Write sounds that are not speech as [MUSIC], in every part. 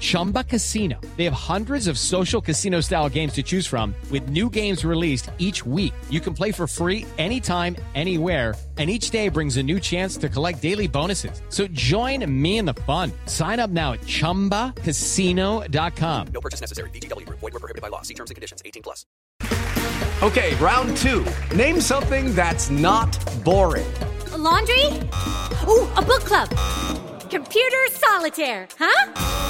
Chumba Casino. They have hundreds of social casino style games to choose from, with new games released each week. You can play for free anytime, anywhere. And each day brings a new chance to collect daily bonuses. So join me in the fun. Sign up now at chumbacasino.com. No purchase necessary. VGW Group. Void were prohibited by law. See terms and conditions. 18 plus. Okay, round two. Name something that's not boring. A laundry? Ooh, a book club. Computer solitaire, huh?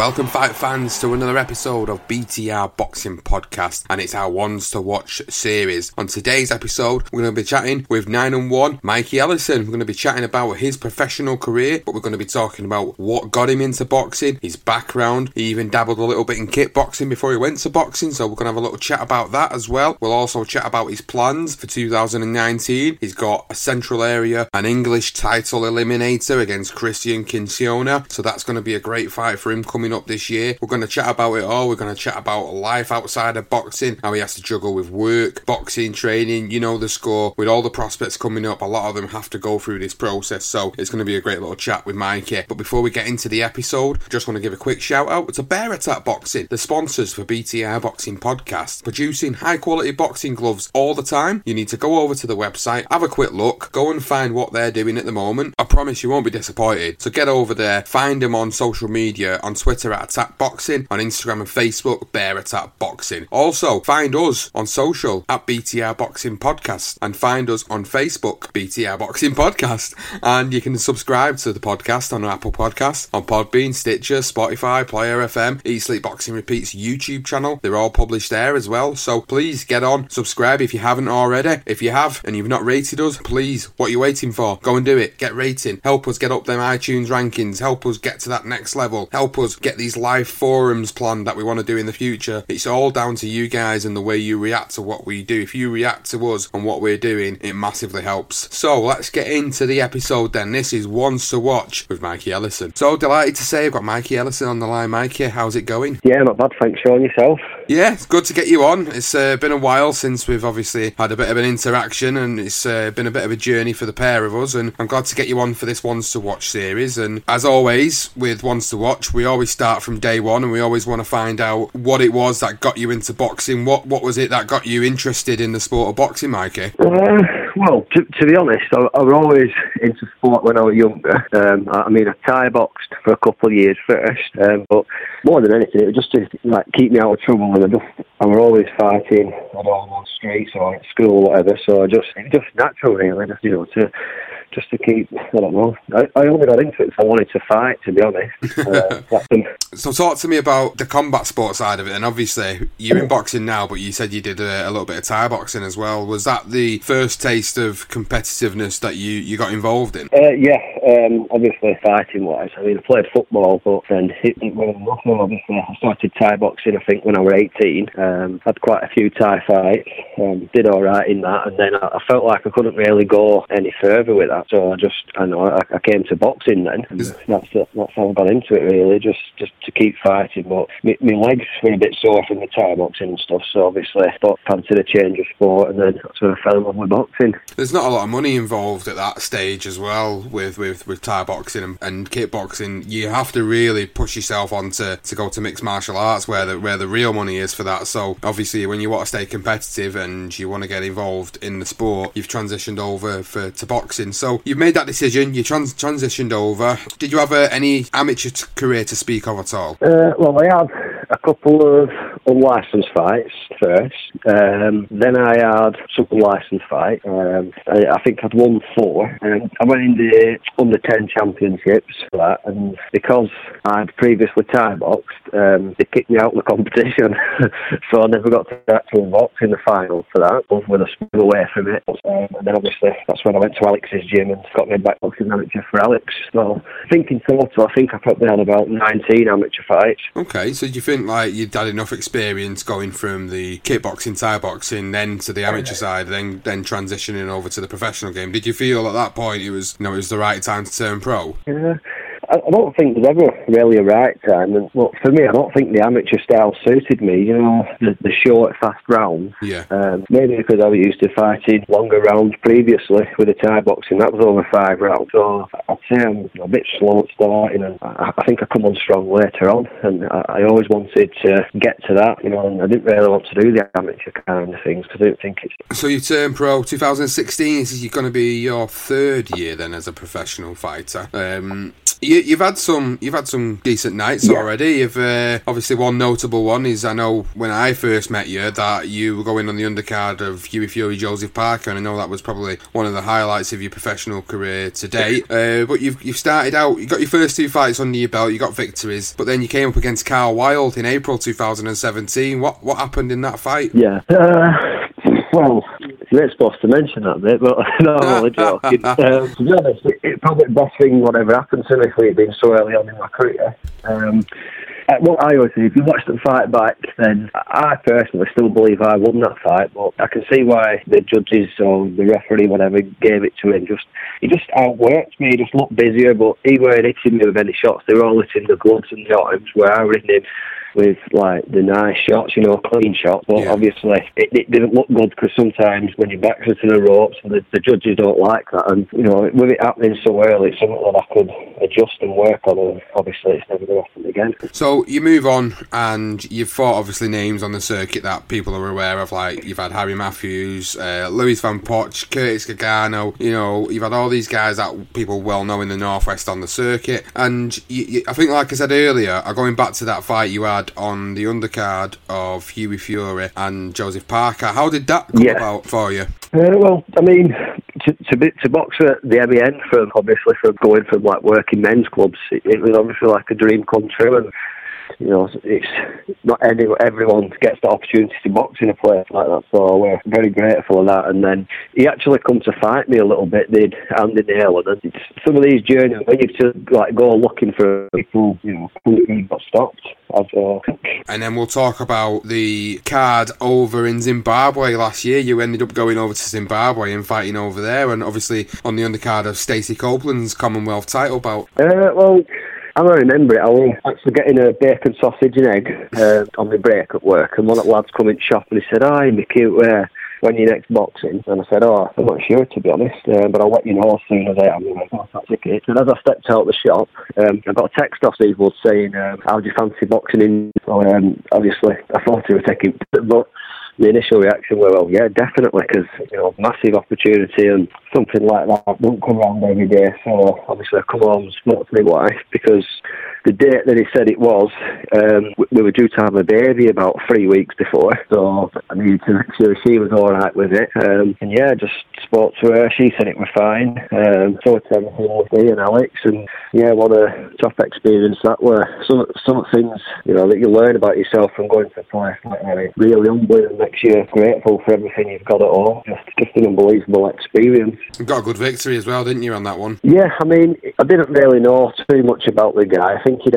Welcome, fight fans, to another episode of BTR Boxing Podcast, and it's our ones to watch series. On today's episode, we're going to be chatting with 9 and 1 Mikey Ellison. We're going to be chatting about his professional career, but we're going to be talking about what got him into boxing, his background. He even dabbled a little bit in kickboxing before he went to boxing, so we're going to have a little chat about that as well. We'll also chat about his plans for 2019. He's got a Central Area, an English title eliminator against Christian Kinciona, so that's going to be a great fight for him coming up this year. We're going to chat about it all. We're going to chat about life outside of boxing, how he has to juggle with work, boxing, training, you know the score. With all the prospects coming up, a lot of them have to go through this process, so it's going to be a great little chat with Mikey. But before we get into the episode, just want to give a quick shout out to Bear Attack Boxing, the sponsors for BTR Boxing Podcast, producing high quality boxing gloves all the time. You need to go over to the website, have a quick look, go and find what they're doing at the moment. I promise you won't be disappointed. So get over there, find them on social media, on Twitter at Attack Boxing, on Instagram and Facebook, Bear Attack Boxing. Also, find us on social at BTR Boxing Podcast and find us on Facebook, BTR Boxing Podcast. And you can subscribe to the podcast on Apple Podcasts, on Podbean, Stitcher, Spotify, Player FM, Eat Sleep Boxing Repeats YouTube channel. They're all published there as well. So please get on, subscribe if you haven't already. If you have and you've not rated us, please, what are you waiting for? Go and do it. Get rating. Help us get up them iTunes rankings. Help us get to that next level. Help us get these live forums planned that we want to do in the future. It's all down to you guys and the way you react to what we do. If you react to us and what we're doing, it massively helps. So let's get into the episode then. This is Ones to Watch with Mikey Ellison. So delighted to say I've got Mikey Ellison on the line. Mikey, how's it going? Yeah, not bad. Thanks, Sean. Yourself? Yeah, it's good to get you on. It's uh, been a while since we've obviously had a bit of an interaction, and it's uh, been a bit of a journey for the pair of us. And I'm glad to get you on for this Ones to Watch series. And as always, with Ones to Watch, we always start from day one, and we always want to find out what it was that got you into boxing. What what was it that got you interested in the sport of boxing, Mikey? Uh, well, to, to be honest, I, I was always into sport when I was younger. Um, I, mean, I Thai boxed for a couple of years first, um, but more than anything, it was just to like keep me out of trouble. And I just, I was always fighting at all on streets or at school or whatever. So I just, just natural, really, just you know, to just to keep. I don't know. I, I only got into it because I wanted to fight. To be honest, [LAUGHS] uh, So talk to me about the combat sport side of it. And obviously, you're in boxing now, but you said you did a, a little bit of Thai boxing as well. Was that the first taste of competitiveness that you, you got involved in? Uh, yeah, um, obviously fighting wise. I mean, I played football, but then it, it went enough. Obviously, I started Thai boxing. I think when I was eighteen, um, had quite a few Thai fights. Um, did all right in that, and then I, I felt like I couldn't really go any further with that. So I just, I know, I, I came to boxing then. And that's that's how I got into it. Really, just just to keep fighting, but my, my legs were a bit sore from the Thai boxing and stuff, so obviously I thought fancied a change of sport, and then that's when I fell in love with boxing. There's not a lot of money involved at that stage as well with with, with Thai boxing and, and kickboxing. You have to really push yourself on to, to go to mixed martial arts where the where the real money is for that. So obviously, when you want to stay competitive and you want to get involved in the sport, you've transitioned over for to boxing. So you've made that decision. You trans- transitioned over. Did you have uh, any amateur t- career to speak of at all? Uh, well, I had a couple of unlicensed fights first. Um, then I had some licensed fights. Um, I, I think I'd won four. Um, I went in the under 10 championships for that, and because I'd previously Thai boxed, um, they kicked me out of the [LAUGHS] competition. so I never got to actually box in the final for that, with a spin away from it. Um, and then obviously that's when I went to Alex's gym and got me back boxing manager for Alex. So I think in total, I think I probably had about 19 amateur fights. Okay, so do you think like you'd had enough experience going from the kickboxing, Thai boxing, then to the amateur side, then then transitioning over to the professional game? Did you feel at that point it was you know it was the right time to turn pro? Yeah. I don't think there's ever really a right time. And look, for me, I don't think the amateur style suited me. You know, the, the short, fast rounds. Yeah. Um, maybe because I was used to fighting longer rounds previously with the Thai boxing. That was over five rounds. So I'd say I'm a bit slow at starting, and I, I think I come on strong later on. And I, I always wanted to get to that, you know, and I didn't really want to do the amateur kind of things because I didn't think it's So you turned pro 2016. This is going to be your third year then as a professional fighter. Um, you, you've had some you've had some decent nights Yeah. already. You've uh, obviously one notable one is I know when I first met you that you were going on the undercard of Hughie Fury Joseph Parker, and I know that was probably one of the highlights of your professional career to date. Uh, but you've you've started out, you got your first two fights under your belt, you got victories, but then you came up against Carl Wilde in April 2017. What what happened in that fight? Yeah. Uh, well, not supposed to mention that bit, but [LAUGHS] no, I'm only joking. [LAUGHS] um, to be honest, it, it probably the best thing whatever happened to me if we'd been so early on in my career. Um, uh, what I always say, if you watch the fight back, then I personally still believe I won that fight, but I can see why the judges or the referee, whatever, gave it to him. Just he just outworked me. He just looked busier, but he weren't hitting me with any shots. They were all hitting the gloves and the arms, where I was hitting him with like the nice shots, you know, clean shots. But Yeah. obviously, it, it didn't look good because sometimes when your back's to the ropes, the, the judges don't like that. And you know, with it happening so early, it's something that I could adjust and work on. And obviously, it's never going to happen again. So you move on, and you've fought obviously names on the circuit that people are aware of. Like you've had Harry Matthews, uh, Louis Van Poch, Curtis Gagano. You know, you've had all these guys that people well know in the northwest on the circuit. And you, you, I think, like I said earlier, going back to that fight you had on the undercard of Hughie Fury and Joseph Parker, how did that come Yeah. about for you? Uh, well, I mean, to to, to box at the MEN from obviously from going from like working men's clubs, it, it was obviously like a dream come true, and you know, it's not any, everyone gets the opportunity to box in a place like that. So we're very grateful of that. And then he actually come to fight me a little bit, did Andy Naylor. And it's some of these journeys when you to like go looking for people, you know, who got stopped. And then we'll talk about the card over in Zimbabwe last year. You ended up going over to Zimbabwe and fighting over there, and obviously on the undercard of Stacey Copeland's Commonwealth title bout. Uh, well, I remember it. I was actually getting a bacon sausage and egg uh, on my break at work, and one of the lads come in the shop and he said, "Hi, cute, uh, when you next boxing?" And I said, "Oh, I'm not sure to be honest, uh, but I'll let you know as soon as I am." And I ticket. And as I stepped out the shop, um, I got a text off Steve Wood saying, um, "How do you fancy boxing in?" So um, obviously, I thought he was taking, but the initial reaction were, well, yeah, definitely, because, you know, massive opportunity and something like that won't come around every day. So obviously I come home spoke to my wife because the date that he said it was, um, we- we were due to have a baby about three weeks before. So I needed to make sure she was all right with it. Um, and yeah, just spoke to her. She said it was fine. Um, so it's everything with me and Alex. And yeah, what a tough experience that were. Some, some things, you know, that you learn about yourself from going to a place like that. Really humbling and makes you grateful for everything you've got at all. Just, just an unbelievable experience. You got a good victory as well, didn't you, on that one? Yeah, I mean, I didn't really know too much about the guy. I think he'd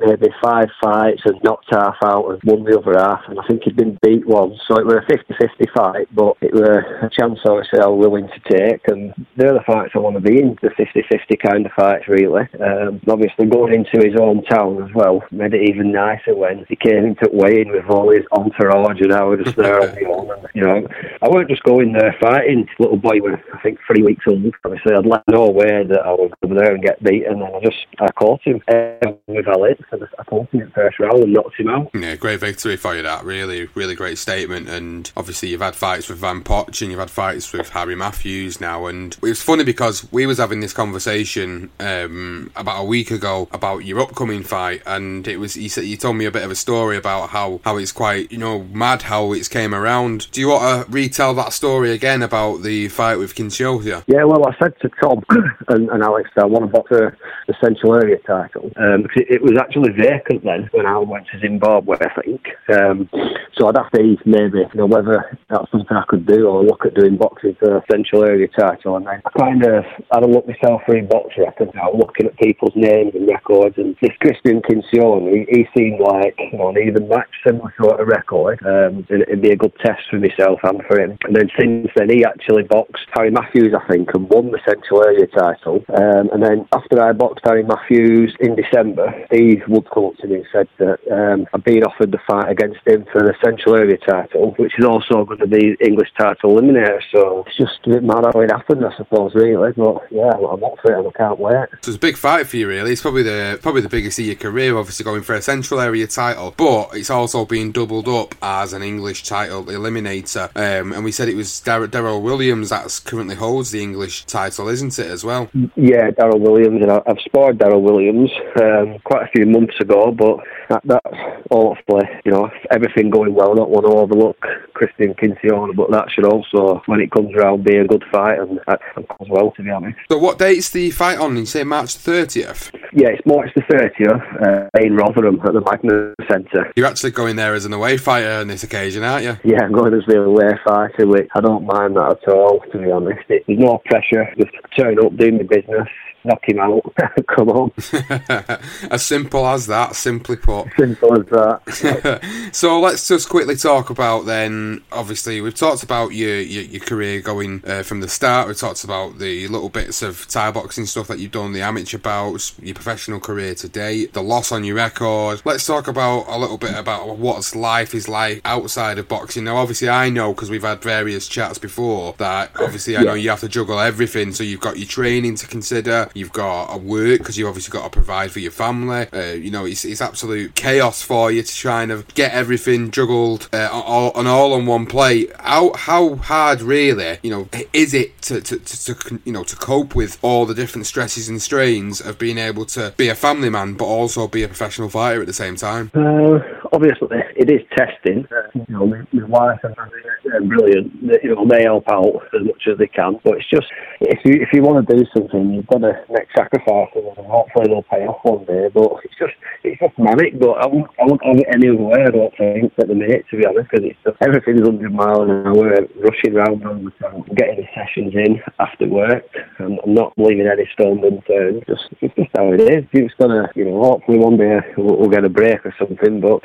maybe five fights and knocked half out and won the other half, and I think he'd been beat once. So it was a 50 50 fight, but it was a chance obviously I was willing to take, and they're the fights I want to be in, the 50 50 kind of fights, really. Um, obviously, going into his own town as well made it even nicer when he came into weighing with all his entourage and I was just there on my own. And, you know, I weren't just going there fighting. Little boy was, I think, three weeks old. Obviously, I'd let no way that I would go there and get beaten, and I just I caught him uh, with Alex, and I caught him in the first round and knocked him out. Yeah, great victory for you. That really, really great statement. And obviously, you've had fights with Van Poch and you've had fights with Harry Matthews now. And it was funny because we was having this conversation um, about a week ago about your upcoming fight, and it was you said you told me a bit of a story about how how it's quite you know mad how it's came around. Do you want to retell that story again about the fight with Kinshasa? Yeah, well, I said to Tom [CLEARS THROAT] and, and Alex, I want to box the, the Central Area title. Um, it, it was actually vacant then when I went to Zimbabwe, I think. Um, so I'd have to eat maybe, you know, whether that's something I could do or look at doing boxing for the Central Area title. And then I kind of had a look myself through box records now, looking at people's names and records. And this Christian Kincione, he, he seemed like, you know, an even match, similar sort of record. Um, and it'd be a good test for myself and for him. And then since then, he actually boxed Harry Matthews, I think, and won the Central Area title. Um, and then after I boxed Harry Matthews in December, Steve Wood come up to me and said that um, I've been offered the fight against him for the Central Area title, which is also going to be English title eliminator. So it's just a bit mad how it happened, I suppose, really. But yeah, I'm up for it and I can't wait. So it's a big fight for you, really. It's probably the probably the biggest of your career, obviously going for a Central Area title, but it's also been doubled up as an English title eliminator. Um, and we said it was Dar- Daryl Williams that currently holds the English title, isn't it, as well? Yeah, Daryl Williams, and I've sparred Daryl Williams um, quite a few months ago, but that, that's hopefully, you know, everything going well. Not want to overlook Christian Kincione, but that should also, when it comes around, be a good fight and that goes well, to be honest. So what date's the fight on? You say March 30th? Yeah, it's March the 30th uh, in Rotherham at the Magna Centre. You're actually going there as an away fighter on this occasion, aren't you? Yeah, I'm going as the away fighter, which I don't mind that at all, to be honest. It, there's no pressure, just turn up, do my business, knock him out, [LAUGHS] come on. [LAUGHS] as simple as that, simply put. Simple as that. [LAUGHS] so let's just quickly talk about then. Obviously, we've talked about your your, your career going uh, from the start. We've talked about the little bits of Thai boxing stuff that you've done, the amateur bouts, your professional career to date, the loss on your record. Let's talk about a little bit about what life is like outside of boxing. Now, obviously, I know because we've had various chats before that. Obviously, I know you have to juggle everything. So you've got your training to consider. You've got a work because you've obviously got to provide for your family. Uh, you know, it's, it's absolute chaos for you to try and get everything juggled uh, all, all on one plate. How how hard really, you know, is it to, to, to, to you know to cope with all the different stresses and strains of being able to be a family man but also be a professional fighter at the same time? Uh, obviously, it is testing. Uh, you know, my, wife and family are brilliant. You know, they help out as much as they can. But it's just if you if you want to do something, you've got to make sacrifices, and hopefully they'll pay off one day. But it's just it's just manic. But I won't, I won't have it any other way. I don't think at the minute, to be honest, because it's just everything's hundred miles an hour, rushing around all the time, getting the sessions in after work. I'm, I'm not leaving any stone unturned. Just it's just how it is. You're just gonna, you know, hopefully one day we'll, we'll get a break or something. But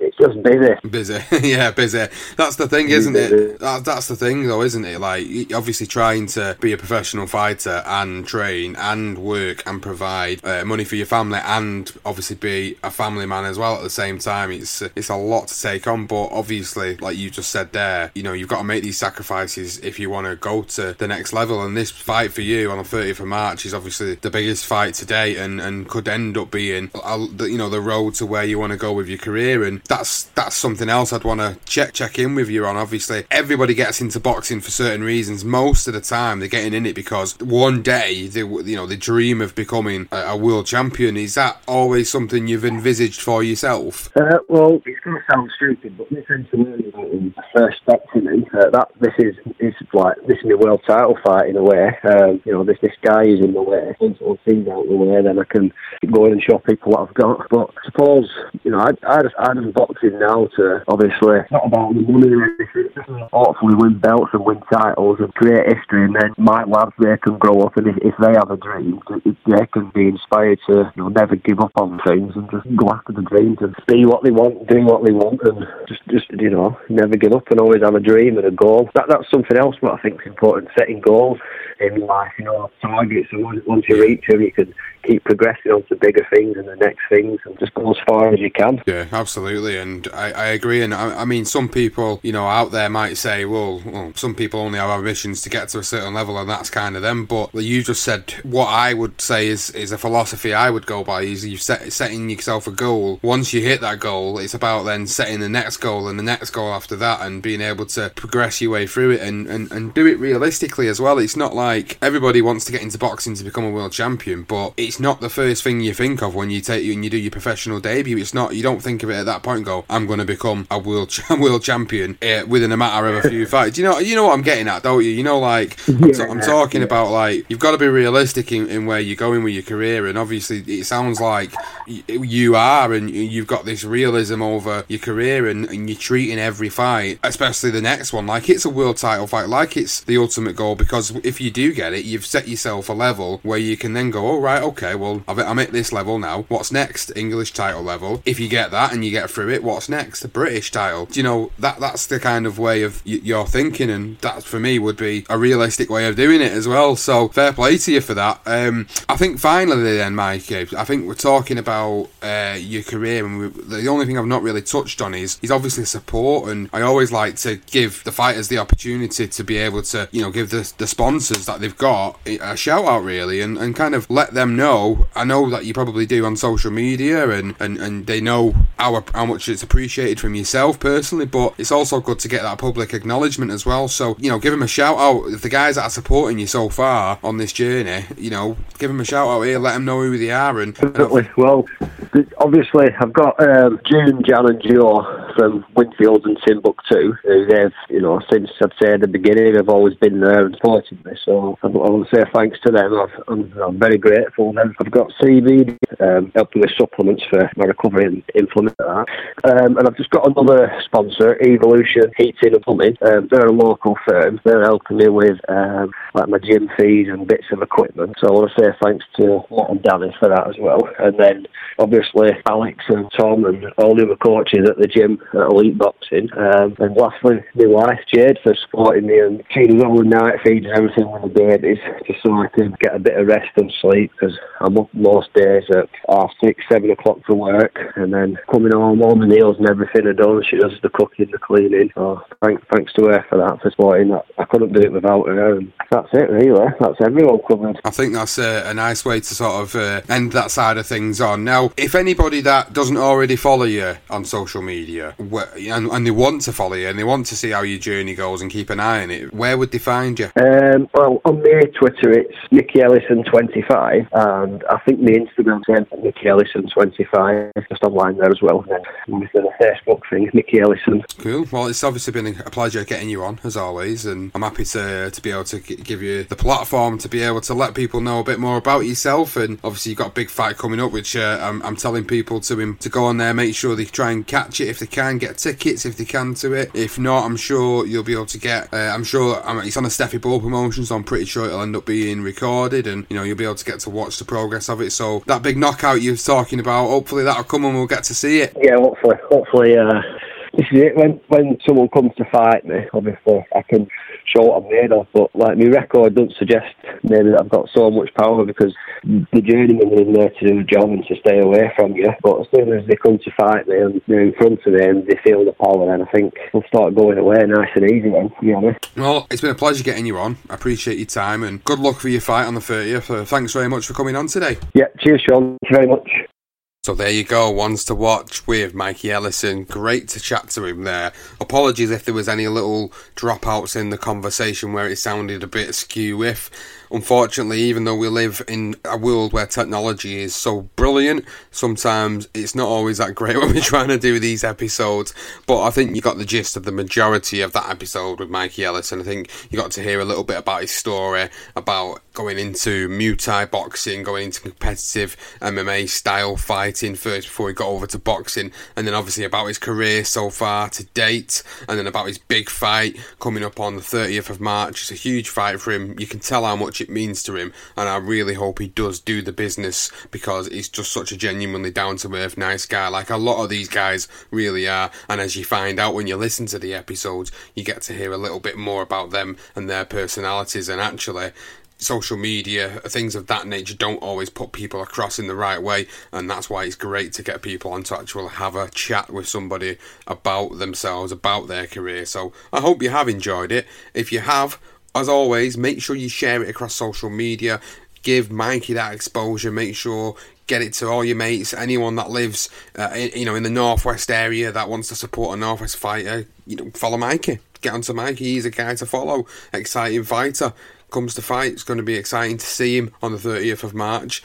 it's just busy. Busy, [LAUGHS] yeah, busy. That's the thing, isn't it? That, that's the thing, though, isn't it? Like, obviously, trying to be a professional fighter and train and work and provide uh, money for your family and obviously be a family man as well at the same time. It's it's a lot to take on, but obviously, like you just said there, you know, you've got to make these sacrifices if you want to go to the next level. And this fight for you on the 30th of March is obviously the biggest fight to date, and and could end up being, you know, the road to where you want to go with your career. And that's that's something else I'd want to check check in with you on. Obviously, everybody gets into boxing for certain reasons. Most of the time, they're getting in it because one day they you know the dream of becoming a, a world champion. Is that always something you've envisaged for yourself? Uh, well, it's going to sound stupid, but this engineering is the first step for me. Uh, that this is is like this is my world title fight in a way. Um, you know, this this guy is in the way. Once all things out of the way, then I can go in and show people what I've got. But suppose you know, I I just I just boxing now to obviously it's not about the money or anything. Hopefully win belts and win titles and create history, and then my lads they can grow up and if, if they have a dream, they can be inspired to you know never give up on things and just go after the dreams and be what they want, do what they want, and just just you know never give up and always have a dream and a goal. That that's something else what I think is important. Setting goals in life, you know, targets, and once you reach them, you can keep progressing on to bigger things and the next things, and just go as far as you can. Yeah, absolutely, and I, I agree. And I, I mean, some people, you know, out there might say, well, well, some people only have ambitions to get to a certain level, and that's kind of them. But you just said what I would say is is a philosophy I would go by. Is you set setting yourself a goal. Once you hit that goal, it's about then setting the next goal and the next goal after that, and being able to progress your way through it and and, and do it realistically as well. It's not like everybody wants to get into boxing to become a world champion, but it's not the first thing you think of when you take when you do your professional debut. It's not you don't think of it at that point. and Go, I'm going to become a world ch- [LAUGHS] world champion uh, within a matter of a few [LAUGHS] fights. You know, you know what I'm getting at, don't you? You know, like I'm, t- I'm talking about like you've got to be realistic in, in where you're going with your career, and obviously it sounds like y- you are, and you've got this realism over your career, and, and you're treating every fight, especially the next one, like it's a world title fight, like it's the ultimate goal. Because if you do get it, you've set yourself a level where you can then go, oh right, okay, well I've, I'm at this level now. What's next? English title level. If you get that and you get through it, what's next? The British title. Do you know that that's the kind of way of y- your thinking, and that for me would be a realistic way of doing it as well. So fair play to you for that. Um, I think finally then, Mike, I think we're talking about uh, your career, and we, the only thing I've not really touched on is is obviously support, and I always like to give the fighters the opportunity to be able to, you know, give the, the sponsors that they've got a shout out really, and, and kind of let them know. I know that you probably do on social media, and, and, and they know how how much it's appreciated from yourself personally, but it's also good to get that public acknowledgement as well. So you know, give them a shout out. If the guys that are supporting you so far on this journey, you know, give them a shout out here. Let them know who they are, and, Definitely. Well, obviously, I've got um, June, Jan, and Joe from Winfield and Timbuktu, who they've, you know, since I'd say the beginning, have always been there and supported me. So I, I want to say thanks to them. I'm, I'm very grateful. I've got CBD um, helping with supplements for my recovery and implement that. Um, and I've just got another sponsor, Evolution Heating and Plumbing. Um, they're a local firm. They're helping me with um, like my gym fees and bits of equipment. So I want to say thanks to Matt and Danny for that as well. And then obviously Alex and Tom and all the other coaches at the gym at Elite Boxing. Um, and lastly, my wife Jade for supporting me and she does all the night feeds and everything with the babies just so I can get a bit of rest and sleep because I'm up most days at half six, seven o'clock for work and then coming home, all my meals and everything are done. She does the cooking, the cleaning. So thank, thanks to her for that, for supporting that. I couldn't do it without her. And that's it really. That's everyone covered. I think that's a, a nice way to sort of uh, end that side of things on. Now, if anybody that doesn't already follow you on social media and, and they want to follow you and they want to see how your journey goes and keep an eye on it, where would they find you? Um, well, on my Twitter, it's Mickey Ellison25, and I think my Instagram's Mickey Ellison25, just online there as well. And then obviously the Facebook thing, Mickey Ellison. Cool. Well, it's obviously been a pleasure getting you on, as always, and I'm happy to, to be able to give you the platform to be able to let people know a bit more about yourself. And obviously, you've got a big fight coming up, which uh, I'm, I'm telling people to to go on there, make sure they try and catch it if they can, get tickets if they can to it. If not, I'm sure you'll be able to get. Uh, I'm sure um, it's on a Stefy Bull promotion, so I'm pretty sure it'll end up being recorded, and you know you'll be able to get to watch the progress of it. So that big knockout you're talking about, hopefully that'll come and we'll get to see it. Yeah, hopefully, hopefully, uh, this is it. When when someone comes to fight me, obviously I can show what I'm made of. But like my record doesn't suggest maybe that I've got so much power because the journeyman is there to do the job and to stay away from you. But as soon as they come to fight me and they're in front of me and they feel the power, then I think we'll start going away nice and easy. Then, to be honest. Well, it's been a pleasure getting you on. I appreciate your time and good luck for your fight on the 30th. Uh, thanks very much for coming on today. Yeah, cheers, Sean. Thank you very much. So there you go, ones to watch with Mikey Ellison. Great to chat to him there. Apologies if there was any little dropouts in the conversation where it sounded a bit skew if unfortunately, even though we live in a world where technology is so brilliant, sometimes it's not always that great [LAUGHS] when we're trying to do these episodes. But I think you got the gist of the majority of that episode with Mikey Ellis, and I think you got to hear a little bit about his story, about going into Muay Thai boxing, going into competitive MMA style fighting first before he got over to boxing, and then obviously about his career so far to date, and then about his big fight coming up on the 30th of March. It's a huge fight for him. You can tell how much it means to him, and I really hope he does do the business because he's just such a genuinely down to earth, nice guy, like a lot of these guys really are. And as you find out when you listen to the episodes, you get to hear a little bit more about them and their personalities, and actually, social media, things of that nature, don't always put people across in the right way, and that's why it's great to get people on to actually have a chat with somebody about themselves, about their career. So I hope you have enjoyed it. If you have, as always, make sure you share it across social media. Give Mikey that exposure. Make sure get it to all your mates, anyone that lives, uh, in, you know, in the northwest area that wants to support a northwest fighter. You know, follow Mikey. Get onto Mikey. He's a guy to follow. Exciting fighter comes to fight. It's going to be exciting to see him on the 30th of March.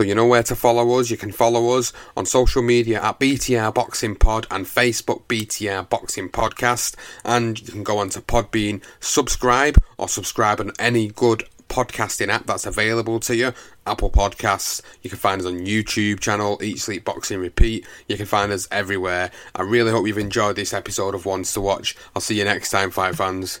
So you know where to follow us. You can follow us on social media at BTR Boxing Pod and Facebook BTR Boxing Podcast. And you can go onto Podbean, subscribe or subscribe on any good podcasting app that's available to you. Apple Podcasts. You can find us on YouTube channel, Eat Sleep Boxing Repeat. You can find us everywhere. I really hope you've enjoyed this episode of Ones to Watch. I'll see you next time, fight fans.